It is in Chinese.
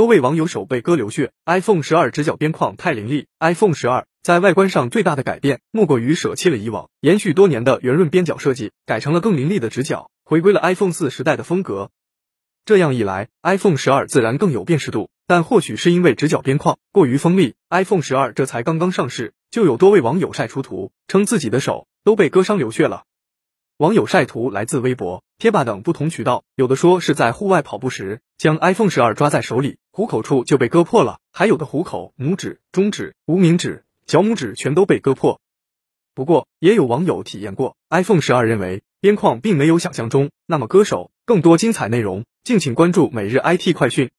多位网友手被割流血。iPhone 十二直角边框太凌厉。iPhone 十二在外观上最大的改变，莫过于舍弃了以往延续多年的圆润边角设计，改成了更凌厉的直角，回归了 iPhone 四时代的风格。这样一来，iPhone 十二自然更有辨识度。但或许是因为直角边框过于锋利，iPhone 十二这才刚刚上市，就有多位网友晒出图，称自己的手都被割伤流血了。网友晒图来自微博、贴吧等不同渠道，有的说是在户外跑步时将 iPhone 十二抓在手里，虎口处就被割破了；还有的虎口、拇指、中指、无名指、小拇指全都被割破。不过也有网友体验过 iPhone 十二，认为边框并没有想象中那么割手。更多精彩内容，敬请关注每日 IT 快讯。